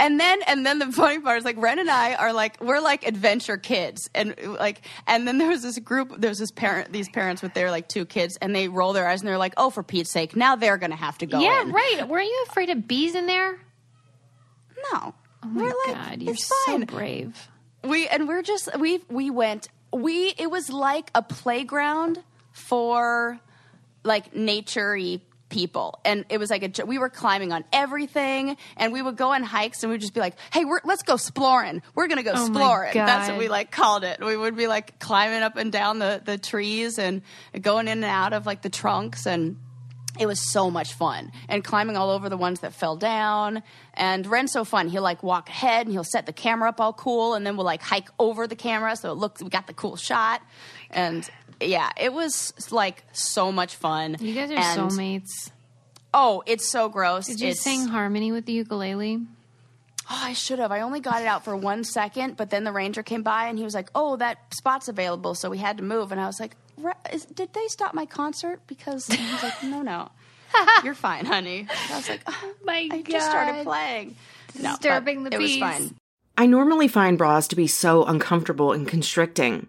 and then and then the funny part is like Ren and I are like we're like adventure kids and like and then there was this group there was this parent these parents with their like two kids and they roll their eyes and they're like oh for Pete's sake now they're gonna have to go yeah, in. right. Were you afraid of bees in there? no Oh my we're like god, you're it's so brave. we and we're just we we went we it was like a playground for like naturey people. And it was like a we were climbing on everything and we would go on hikes and we'd just be like hey we're, let's go exploring. We're gonna go Oh exploring. That's what we like called it. We would be like climbing up and down the the trees and going in and out of like the trunks and it was so much fun. And climbing all over the ones that fell down. And ren's so fun. He'll like walk ahead and he'll set the camera up all cool and then we'll like hike over the camera so it looks we got the cool shot and yeah it was like so much fun You guys are And- soulmates. oh it's so gross Did you It's- sing harmony with the ukulele? Oh, I should have. I only got it out for one second, but then the ranger came by and he was like, "Oh, that spot's available," so we had to move. And I was like, "Re- is, "Did they stop my concert?" Because and he was like, "No, no, you're fine, honey." I was like, oh, My "I just started God. playing." No, but Disturbing the it was fine. I normally find bras to be so uncomfortable and constricting,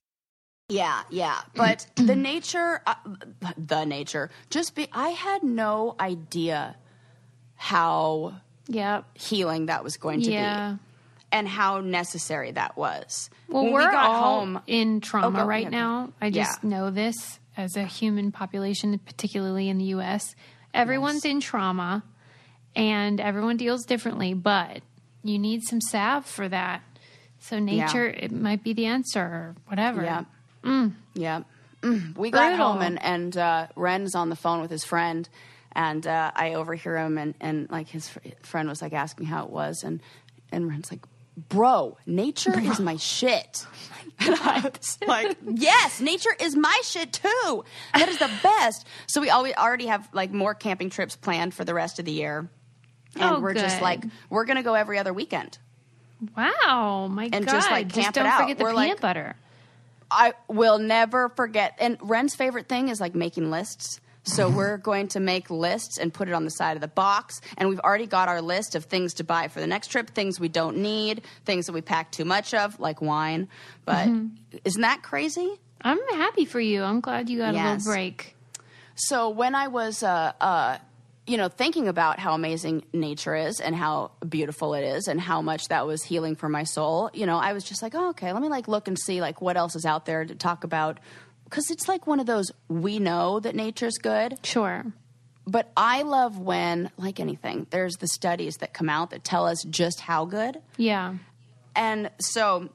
Yeah, yeah. But the nature, uh, the nature, just be, I had no idea how Yep. healing that was going to Yeah. be and how necessary that was. Well, When we're we got all home, in trauma Oh, go- right yeah, now. I just Yeah. know this as a human population, particularly in the U.S. Everyone's in trauma, and everyone deals differently. But you need some salve for that. So nature, it might be the answer, or whatever. Yeah. Yeah. Mm. We got Brutal. home and, and uh, Ren's on the phone with his friend. And uh, I overhear him, and, and like his fr- friend was like asking how it was. And, and Ren's like, Bro, nature is my shit. And I was like, Yes, nature is my shit too. That is the best. So we always already have like more camping trips planned for the rest of the year. And Oh, we're just like, we're going to go every other weekend. Wow, my And God! just, like, camp it don't out. forget the We're peanut like- butter. I will never forget. And Ren's favorite thing is like making lists. So we're going to make lists and put it on the side of the box. And we've already got our list of things to buy for the next trip, things we don't need, things that we pack too much of, like wine. But isn't that crazy? I'm happy for you. I'm glad you got a little break. So when I was, uh, uh, you know, thinking about how amazing nature is and how beautiful it is and how much that was healing for my soul, you know, I was just like, oh, okay, let me like look and see like what else is out there to talk about. Because it's like one of those we know that nature's good, Sure. but I love when, like anything, there's the studies that come out that tell us just how good. Yeah. And so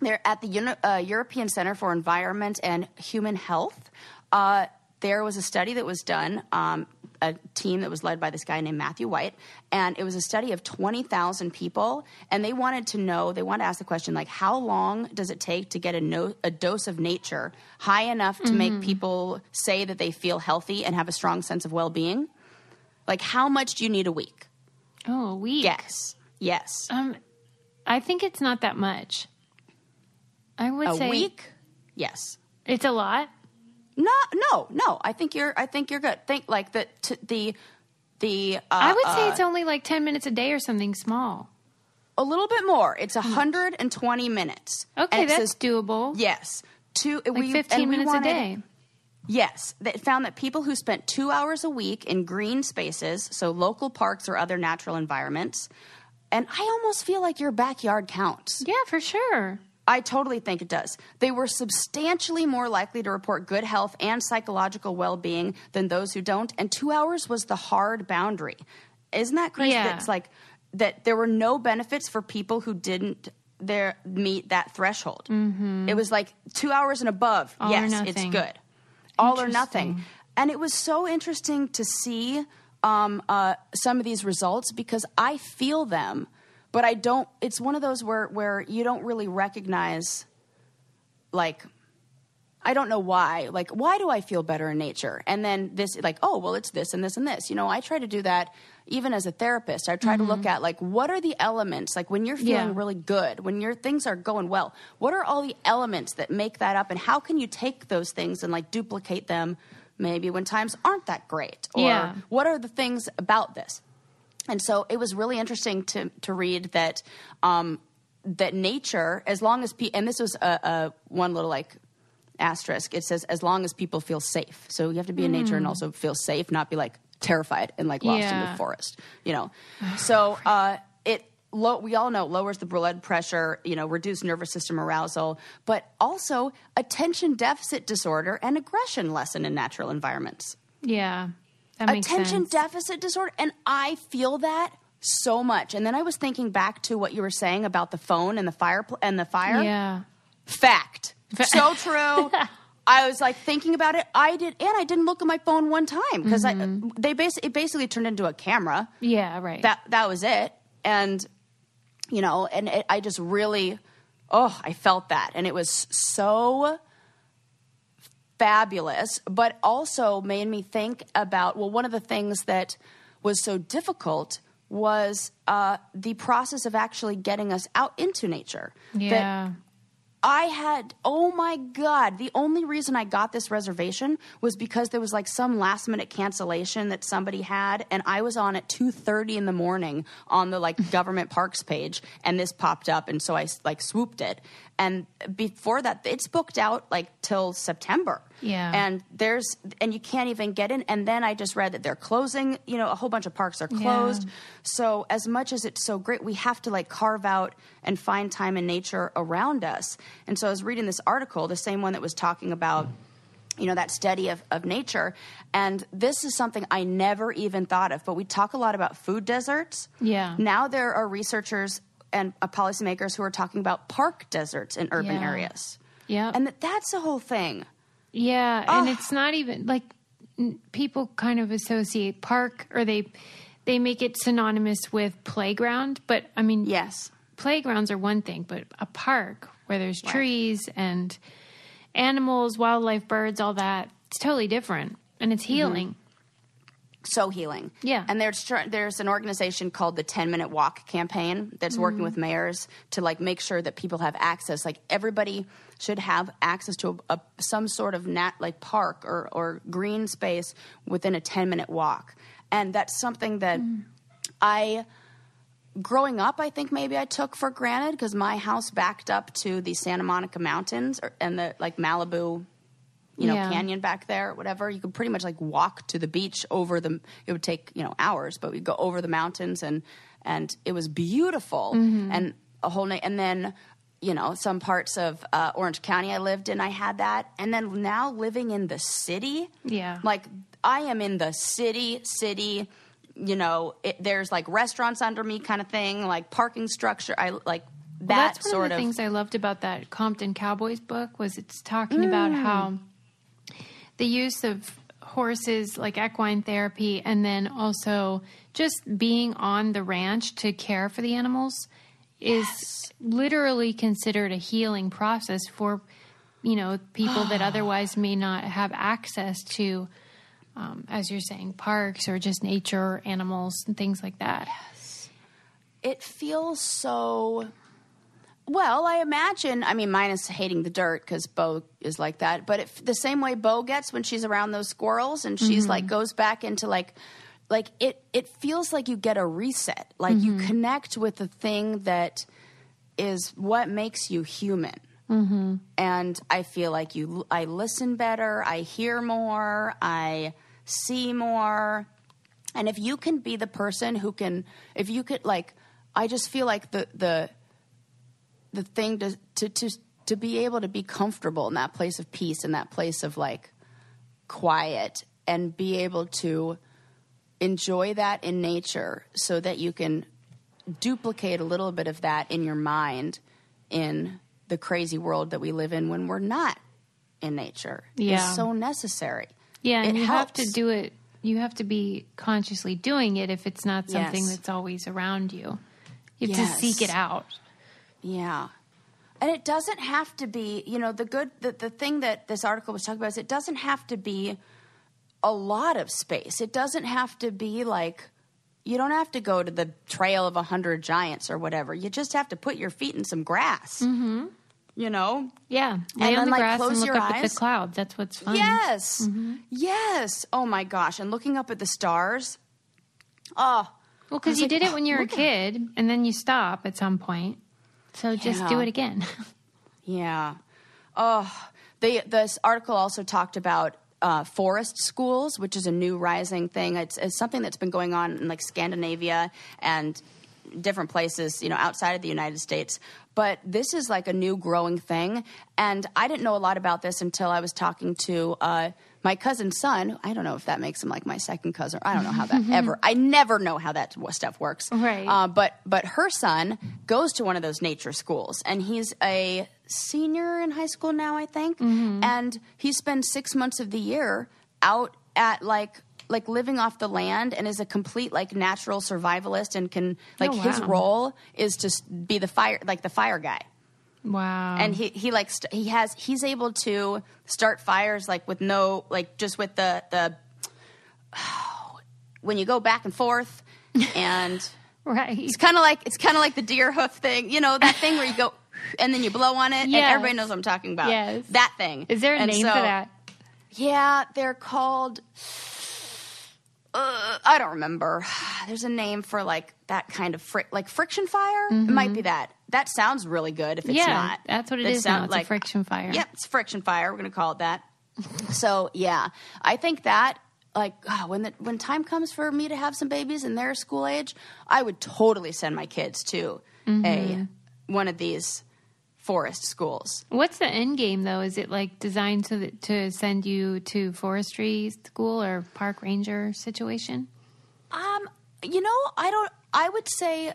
they're at the Uni- uh, European Center for Environment and Human Health. Uh, there was a study that was done, um, a team that was led by this guy named Matthew White, and it was a study of 20,000 people. And they wanted to know, they wanted to ask the question, like, how long does it take to get a, no- a dose of nature high enough to make people say that they feel healthy and have a strong sense of well being? Like, how much do you need a week? Oh, a week. Yes. Yes. Um, I think it's not that much. I would a say A week? Yes. it's a lot. No, no, no. I think you're. I think you're good. Think like the t- the the. Uh, I would say uh, it's only like ten minutes a day or something small. a little bit more. It's 120 minutes. Okay, And it that's says- doable. yes. Two. like we, fifteen minutes wanted- a day. Yes, they found that people who spent two hours a week in green spaces, so local parks or other natural environments, and I almost feel like your backyard counts. Yeah, for sure. I totally think it does. They were substantially more likely to report good health and psychological well being than those who don't. And two hours was the hard boundary. Isn't that crazy? Yeah. That it's like that there were no benefits for people who didn't there meet that threshold. It was like two hours and above. Mm-hmm. All yes, it's good. All or nothing. And it was so interesting to see um, uh, some of these results because I feel them, but I don't. It's one of those where where you don't really recognize, like, I don't know why. Like, why do I feel better in nature? And then this, like, oh, well, it's this and this and this. You know, I try to do that even as a therapist. I try to look at like what are the elements like when you're feeling Mm-hmm. Yeah. really good, when your things are going well. What are all the elements that make that up, and how can you take those things and like duplicate them? Maybe when times aren't that great, or Yeah. what are the things about this? And so it was really interesting to to read that um, that nature, as long as pe- and this was a, a one little like asterisk. It says as long as people feel safe. So you have to be in nature and also feel safe, not be like terrified and like lost in the forest. You know. So uh, it. Low, we all know it lowers the blood pressure, you know, reduce nervous system arousal, but also attention deficit disorder and aggression lessen in natural environments Yeah. Attention sense. deficit disorder and i feel that so much. And then i was thinking back to what you were saying about the phone and the fire pl- and the fire. Yeah. fact. So true. I was like thinking about it. I did and i didn't look at my phone one time because i they basically it basically turned into a camera. Yeah, right. that that was it. And you know and it, i just really oh i felt that. And it was so fabulous but also made me think about well one of the things that was so difficult was uh, the process of actually getting us out into nature that yeah. I had, oh my God, the only reason I got this reservation was because there was like some last minute cancellation that somebody had, and I was on at 2.30 in the morning on the like government parks page, and this popped up, and so I like swooped it. And before that, it's booked out like till September. Yeah. And there's, and you can't even get in. And then I just read that they're closing, you know, a whole bunch of parks are closed. So as much as it's so great, we have to like carve out and find time in nature around us. And so I was reading this article, the same one that was talking about you know that study of, of nature and this is something i never even thought of but we talk a lot about food deserts Yeah. now there are researchers and uh, policymakers who are talking about park deserts in urban Yeah. areas Yeah. and that, that's the whole thing Yeah, and it's ah. not even like people kind of associate park or they they make it synonymous with playground, but I mean, yes. playgrounds are one thing, but a park where there's trees and animals, wildlife, birds, all that, it's totally different and it's mm-hmm. healing. So healing. Yeah. And there's there's an organization called the 10 minute walk campaign that's working Mm-hmm. with mayors to like make sure that people have access like everybody should have access to a, a, some sort of nat like park or or green space within a 10 minute walk. And that's something that Mm. I growing up, I think maybe I took for granted because my house backed up to the Santa Monica Mountains or, and the like Malibu, you know, Yeah. canyon back there, whatever. You could pretty much like walk to the beach over the. It would take you know hours, but we'd go over the mountains and and it was beautiful and a whole night. And then you know some parts of uh, Orange County I lived in, I had that, and then now living in the city, Yeah. like I am in the city, city. You know, it, there's like restaurants under me, kind of thing, like parking structure. I like that Well, that's one sort of the of. things I loved about that Compton Cowboys book was it's talking about how the use of horses like equine therapy and then also just being on the ranch to care for the animals is literally considered a healing process for you know people that otherwise may not have access to um, as you're saying parks or just nature animals and things like that yes. it feels so. Well, I imagine. I mean, minus hating the dirt because Bo is like that. But it, the same way Bo gets when she's around those squirrels and she's like goes back into like, like it. It feels like you get a reset. Like you connect with the thing that is what makes you human. Mm-hmm. And I feel like you. I listen better. I hear more. I see more. And if you can be the person who can, if you could like, I just feel like the the the thing to to to to be able to be comfortable in that place of peace, in that place of like quiet, and be able to enjoy that in nature, so that you can duplicate a little bit of that in your mind in the crazy world that we live in when we're not in nature. Yeah. is so necessary. Yeah, and It you have to do it. You have to be consciously doing it if it's not something Yes. that's always around you. You have Yes. to seek it out. Yeah. And it doesn't have to be, you know, the good, the, the thing that this article was talking about is it doesn't have to be a lot of space. It doesn't have to be like, you don't have to go to the trail of a hundred giants or whatever. You just have to put your feet in some grass. Mm-hmm. You know? Yeah, lay then, on the like, grass and close look your up at eyes. the clouds. That's what's fun. Yes. Yes. Oh my gosh. And looking up at the stars. Oh, Well, because you like, did it "Oh, when you were a kid, and then you stop at some point. So just do it again. Yeah. Oh, they, this article also talked about uh, forest schools, which is a new rising thing. It's, it's something that's been going on in like Scandinavia and different places, you know, outside of the United States. But this is like a new growing thing, and I didn't know a lot about this until I was talking to. Uh, my cousin's son, I don't know if that makes him like my second cousin. I don't know how that ever. I never know how that stuff works. Right. Uh, but but her son goes to one of those nature schools, and he's a senior in high school now, I think. And he spends six months of the year out at like like living off the land and is a complete like natural survivalist and can like Oh, his role is to be the fire like the fire guy Wow. and he he like st- he has he's able to start fires like with no like just with the the when you go back and forth and right. it's kind of like it's kind of like the deer hoof thing you know that thing where you go and then you blow on it and everybody knows what i'm talking about Yes. that thing Is there a And name so- for that? yeah they're called uh, I don't remember. There's a name for like that kind of fric- like friction fire. It might be that. That sounds really good. If it's Mm-hmm. yeah, not, that's what it That is now. sound It's a friction fire. Yep, it's friction fire. We're going to call it that. so yeah, I think that like ah, when the, when time comes for me to have some babies and they're school age, I would totally send my kids to Mm-hmm. a one of these forest schools. What's the end game though? Is it like designed that to send you to forestry school or park ranger situation? Um, you know, I don't. I would say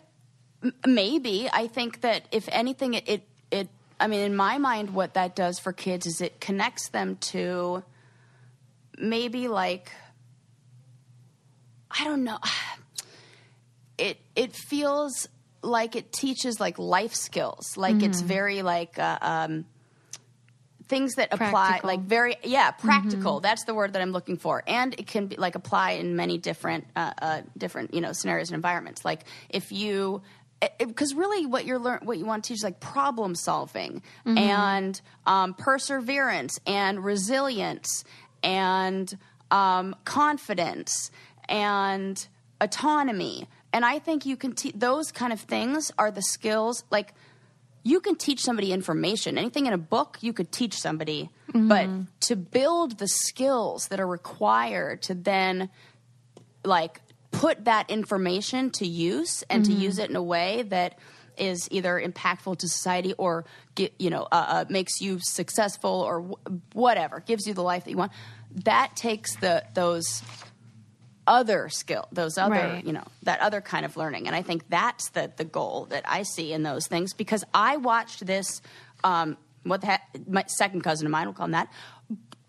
m- maybe. I think that if anything, it, it it. I mean, in my mind, what that does for kids is it connects them to maybe like I don't know. It it feels like it teaches like life skills. Like it's very like uh, um, things that apply Practical. like very yeah practical. That's the word that i'm looking for. And it can be like apply in many different uh, uh, different you know scenarios and environments. Like if you because really what you're learn what you want to teach is like problem solving and um, perseverance and resilience and um, confidence and autonomy. And i think you can te- those kind of things are the skills like you can teach somebody information. Anything in a book, you could teach somebody. But to build the skills that are required to then, like, put that information to use and to use it in a way that is either impactful to society or, get, you know, uh, uh, makes you successful or wh- whatever, gives you the life that you want. That takes the those other skill, those other, Right. you know, that other kind of learning. And I think that's the the goal that I see in those things because I watched this. Um, what the heck, my second cousin of mine, we'll call him that.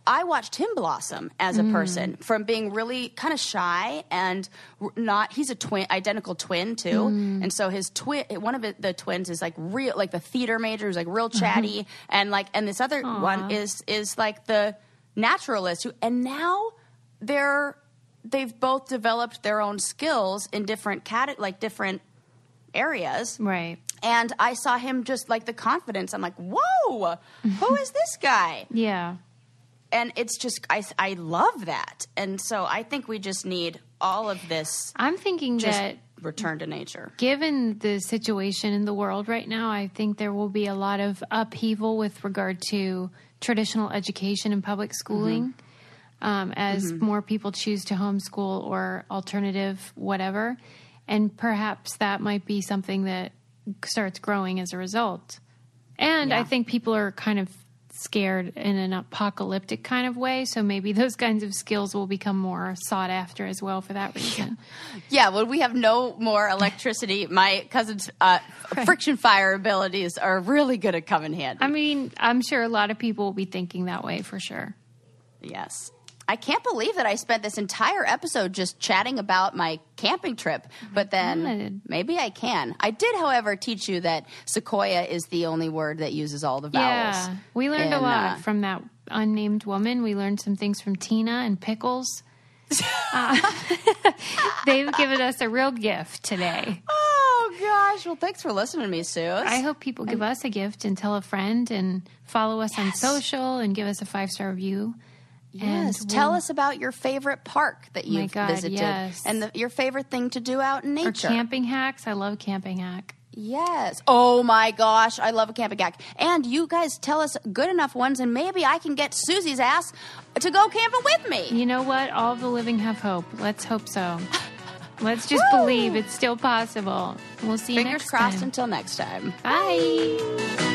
I watched him blossom as a mm. person from being really kind of shy and not. He's a twin, identical twin too, mm. and so his twin, one of the twins, is like real, like the theater major, who's like real mm-hmm. chatty, and like, and this other one is is like the naturalist who, and now they're they've both developed their own skills in different cat like different areas. Right. and i saw him just like the confidence. I'm like whoa! Who is this guy? Yeah. and it's just I, I love that. And so i think we just need all of this I'm thinking just that return to nature. Given the situation in the world right now, I think there will be a lot of upheaval with regard to traditional education and public schooling mm-hmm. Um, as more people choose to homeschool or alternative whatever. And perhaps that might be something that starts growing as a result. And I think people are kind of scared in an apocalyptic kind of way. So maybe those kinds of skills will become more sought after as well for that reason. yeah well, we have no more electricity my cousin's uh, friction fire abilities are really good at coming handy I mean, I'm sure a lot of people will be thinking that way for sure. Yes. I can't believe that I spent this entire episode just chatting about my camping trip, but then God. maybe I can. I did, however, teach you that sequoia is the only word that uses all the vowels. Yeah, we learned a lot uh, from that unnamed woman. We learned some things from Tina and Pickles. Uh, they've given us a real gift today. Oh, gosh. Well, thanks for listening to me, Sue. I hope people give us a gift and tell a friend and follow us on social and give us a five star review. Yes. And Tell we'll- us about your favorite park that you've God, visited yes. and the, your favorite thing to do out in Or nature. camping hacks. I love camping hack. Yes. Oh my gosh, I love a camping hack. And you guys tell us good enough ones, and maybe I can get Susie's ass to go camping with me. You know what? All the living have hope. Let's hope so. Let's just Woo! believe it's still possible. We'll see you Fingers next crossed time. until next time. Bye.